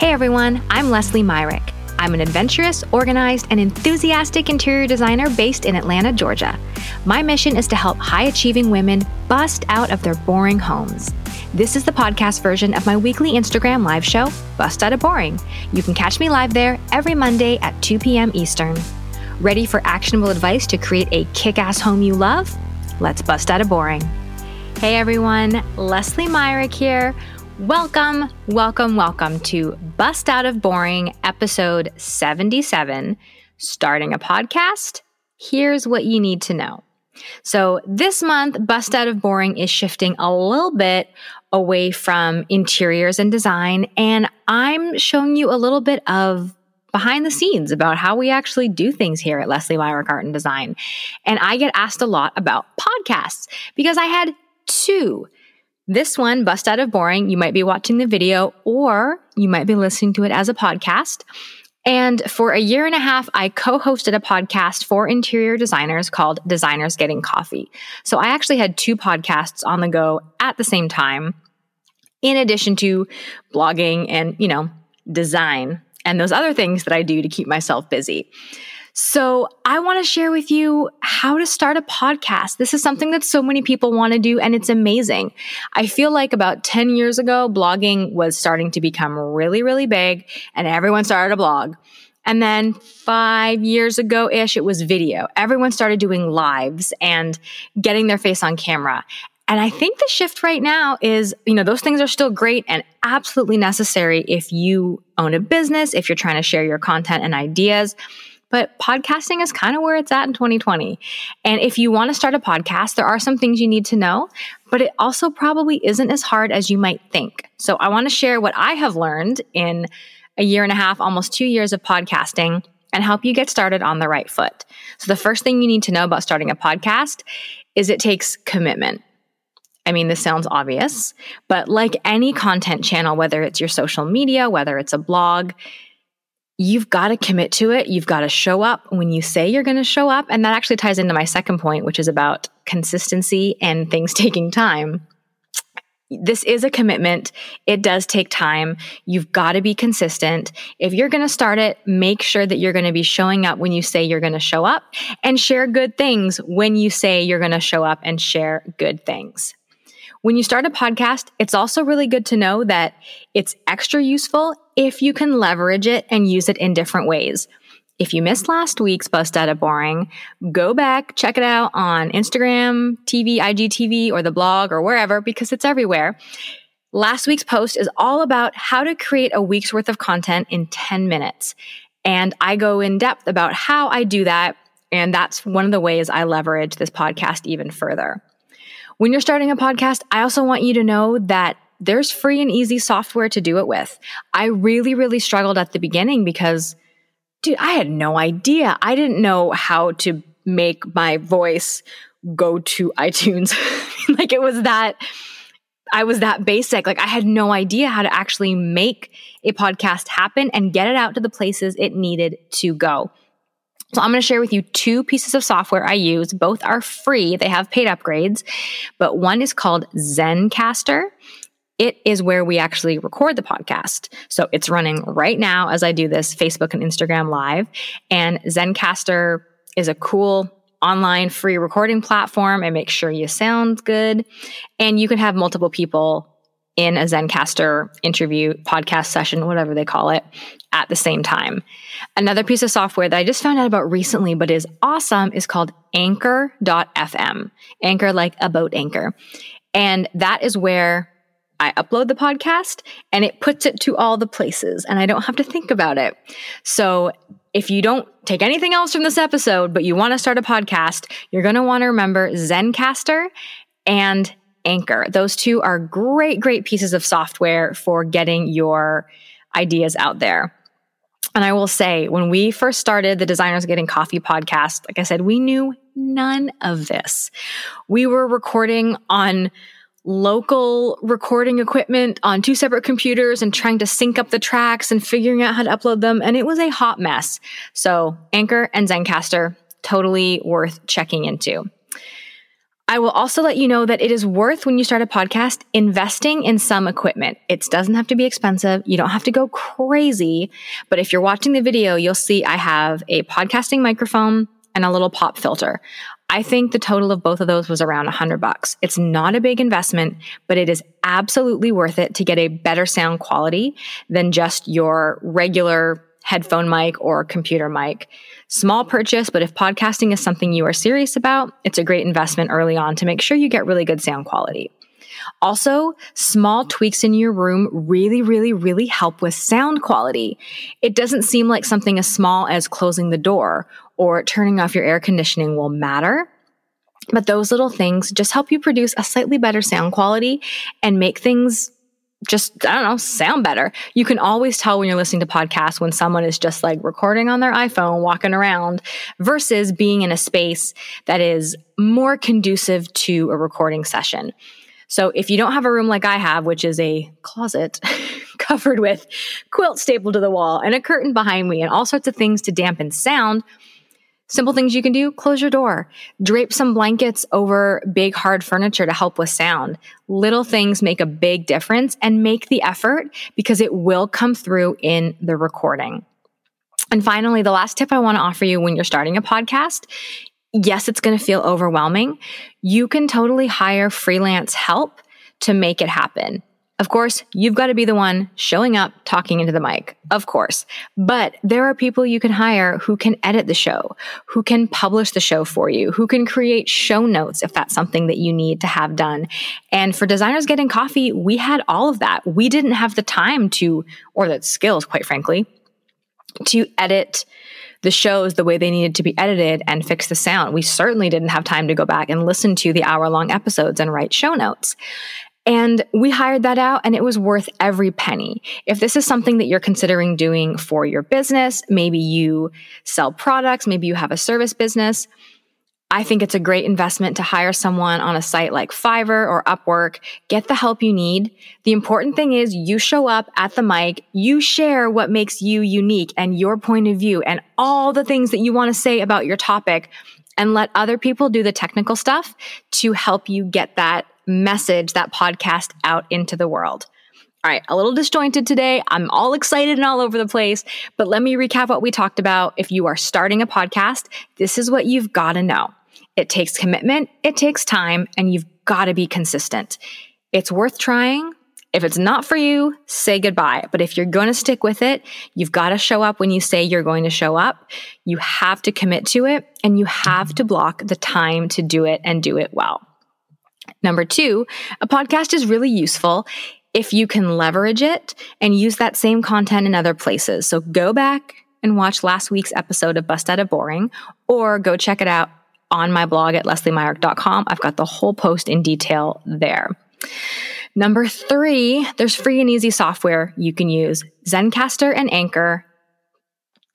Hey everyone, I'm Leslie Myrick. I'm an adventurous, organized, and enthusiastic interior designer based in Atlanta, Georgia. My mission is to help high achieving women bust out of their boring homes. This is the podcast version of my weekly Instagram live show, Bust Out of Boring. You can catch me live there every Monday at 2 p.m. Eastern. Ready for actionable advice to create a kick ass home you love? Let's bust out of boring. Hey everyone, Leslie Myrick here. Welcome, welcome, welcome to Bust Out of Boring, episode 77 Starting a Podcast. Here's what you need to know. So, this month, Bust Out of Boring is shifting a little bit away from interiors and design, and I'm showing you a little bit of behind the scenes about how we actually do things here at Leslie Art and Design. And I get asked a lot about podcasts because I had two this one, Bust Out of Boring, you might be watching the video or you might be listening to it as a podcast. And for a year and a half, I co hosted a podcast for interior designers called Designers Getting Coffee. So I actually had two podcasts on the go at the same time, in addition to blogging and, you know, design and those other things that I do to keep myself busy. So, I want to share with you how to start a podcast. This is something that so many people want to do, and it's amazing. I feel like about 10 years ago, blogging was starting to become really, really big, and everyone started a blog. And then five years ago ish, it was video. Everyone started doing lives and getting their face on camera. And I think the shift right now is, you know, those things are still great and absolutely necessary if you own a business, if you're trying to share your content and ideas. But podcasting is kind of where it's at in 2020. And if you want to start a podcast, there are some things you need to know, but it also probably isn't as hard as you might think. So I want to share what I have learned in a year and a half, almost two years of podcasting and help you get started on the right foot. So the first thing you need to know about starting a podcast is it takes commitment. I mean, this sounds obvious, but like any content channel, whether it's your social media, whether it's a blog, you've got to commit to it. You've got to show up when you say you're going to show up. And that actually ties into my second point, which is about consistency and things taking time. This is a commitment. It does take time. You've got to be consistent. If you're going to start it, make sure that you're going to be showing up when you say you're going to show up and share good things when you say you're going to show up and share good things. When you start a podcast, it's also really good to know that it's extra useful if you can leverage it and use it in different ways. If you missed last week's Bust Out of Boring, go back, check it out on Instagram, TV, IGTV, or the blog, or wherever, because it's everywhere. Last week's post is all about how to create a week's worth of content in 10 minutes. And I go in depth about how I do that. And that's one of the ways I leverage this podcast even further. When you're starting a podcast, I also want you to know that there's free and easy software to do it with. I really, really struggled at the beginning because, dude, I had no idea. I didn't know how to make my voice go to iTunes. like it was that, I was that basic. Like I had no idea how to actually make a podcast happen and get it out to the places it needed to go. So I'm going to share with you two pieces of software I use. Both are free. They have paid upgrades, but one is called Zencastr it is where we actually record the podcast. So it's running right now as I do this Facebook and Instagram live. And Zencastr is a cool online free recording platform. It makes sure you sound good. And you can have multiple people in a Zencastr interview, podcast session, whatever they call it, at the same time. Another piece of software that I just found out about recently, but is awesome, is called Anchor.fm. Anchor like a boat anchor. And that is where I upload the podcast and it puts it to all the places and I don't have to think about it. So if you don't take anything else from this episode, but you want to start a podcast, you're going to want to remember Zencastr and Anchor. Those two are great, great pieces of software for getting your ideas out there. And I will say, when we first started the Designers Getting Coffee podcast, like I said, we knew none of this. We were recording on local recording equipment on two separate computers and trying to sync up the tracks and figuring out how to upload them. And it was a hot mess. So, Anchor and Zencastr, totally worth checking into. I will also let you know that it is worth when you start a podcast investing in some equipment. It doesn't have to be expensive. You don't have to go crazy. But if you're watching the video, you'll see I have a podcasting microphone and a little pop filter. I think the total of both of those was around 100 bucks. It's not a big investment, but it is absolutely worth it to get a better sound quality than just your regular headphone mic or computer mic. Small purchase, but if podcasting is something you are serious about, it's a great investment early on to make sure you get really good sound quality. Also, small tweaks in your room really, really, really help with sound quality. It doesn't seem like something as small as closing the door or turning off your air conditioning will matter. But those little things just help you produce a slightly better sound quality and make things just, I don't know, sound better. You can always tell when you're listening to podcasts when someone is just like recording on their iPhone, walking around, versus being in a space that is more conducive to a recording session. So if you don't have a room like I have, which is a closet covered with quilt stapled to the wall and a curtain behind me and all sorts of things to dampen sound, Simple things you can do close your door, drape some blankets over big, hard furniture to help with sound. Little things make a big difference and make the effort because it will come through in the recording. And finally, the last tip I want to offer you when you're starting a podcast yes, it's going to feel overwhelming. You can totally hire freelance help to make it happen. Of course, you've got to be the one showing up, talking into the mic, of course. But there are people you can hire who can edit the show, who can publish the show for you, who can create show notes if that's something that you need to have done. And for designers getting coffee, we had all of that. We didn't have the time to, or the skills, quite frankly, to edit the shows the way they needed to be edited and fix the sound. We certainly didn't have time to go back and listen to the hour long episodes and write show notes. And we hired that out and it was worth every penny. If this is something that you're considering doing for your business, maybe you sell products, maybe you have a service business, I think it's a great investment to hire someone on a site like Fiverr or Upwork. Get the help you need. The important thing is you show up at the mic, you share what makes you unique and your point of view and all the things that you want to say about your topic and let other people do the technical stuff to help you get that message, that podcast out into the world. All right, a little disjointed today. I'm all excited and all over the place, but let me recap what we talked about. If you are starting a podcast, this is what you've got to know. It takes commitment, it takes time, and you've got to be consistent. It's worth trying. If it's not for you, say goodbye. But if you're going to stick with it, you've got to show up when you say you're going to show up. You have to commit to it and you have to block the time to do it and do it well. Number two, a podcast is really useful if you can leverage it and use that same content in other places. So go back and watch last week's episode of Bust Out of Boring or go check it out on my blog at lesliemyrick.com. I've got the whole post in detail there. Number three, there's free and easy software you can use Zencastr and Anchor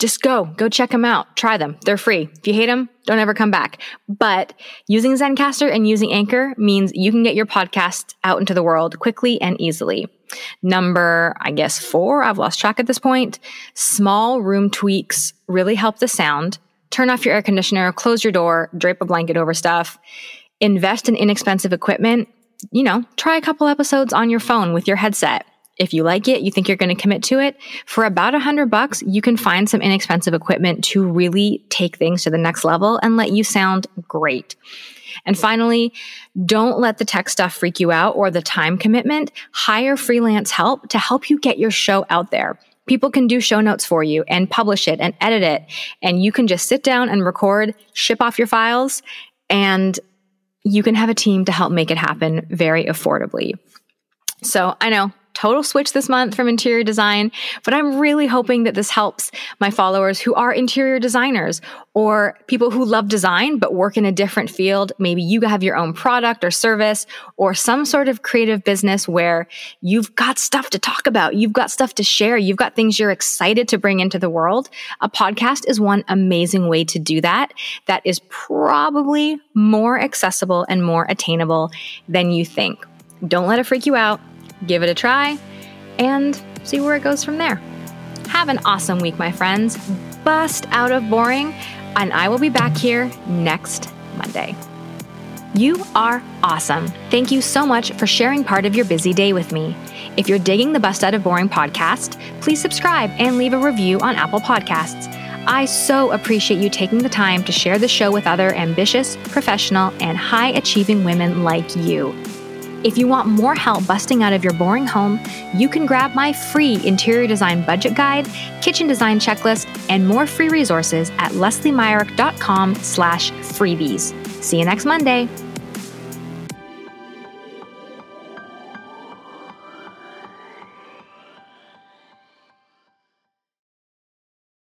just go, go check them out. Try them. They're free. If you hate them, don't ever come back. But using Zencastr and using Anchor means you can get your podcast out into the world quickly and easily. Number, I guess, four, I've lost track at this point. Small room tweaks really help the sound. Turn off your air conditioner, close your door, drape a blanket over stuff. Invest in inexpensive equipment. You know, try a couple episodes on your phone with your headset if you like it, you think you're going to commit to it, for about a hundred bucks, you can find some inexpensive equipment to really take things to the next level and let you sound great. And finally, don't let the tech stuff freak you out or the time commitment. Hire freelance help to help you get your show out there. People can do show notes for you and publish it and edit it. And you can just sit down and record, ship off your files, and you can have a team to help make it happen very affordably. So I know total switch this month from interior design, but I'm really hoping that this helps my followers who are interior designers or people who love design but work in a different field. Maybe you have your own product or service or some sort of creative business where you've got stuff to talk about. You've got stuff to share. You've got things you're excited to bring into the world. A podcast is one amazing way to do that. That is probably more accessible and more attainable than you think. Don't let it freak you out give it a try, and see where it goes from there. Have an awesome week, my friends. Bust out of boring, and I will be back here next Monday. You are awesome. Thank you so much for sharing part of your busy day with me. If you're digging the Bust Out of Boring podcast, please subscribe and leave a review on Apple Podcasts. I so appreciate you taking the time to share the show with other ambitious, professional, and high achieving women like you. If you want more help busting out of your boring home, you can grab my free interior design budget guide, kitchen design checklist, and more free resources at lesliemyrick.com slash freebies. See you next Monday.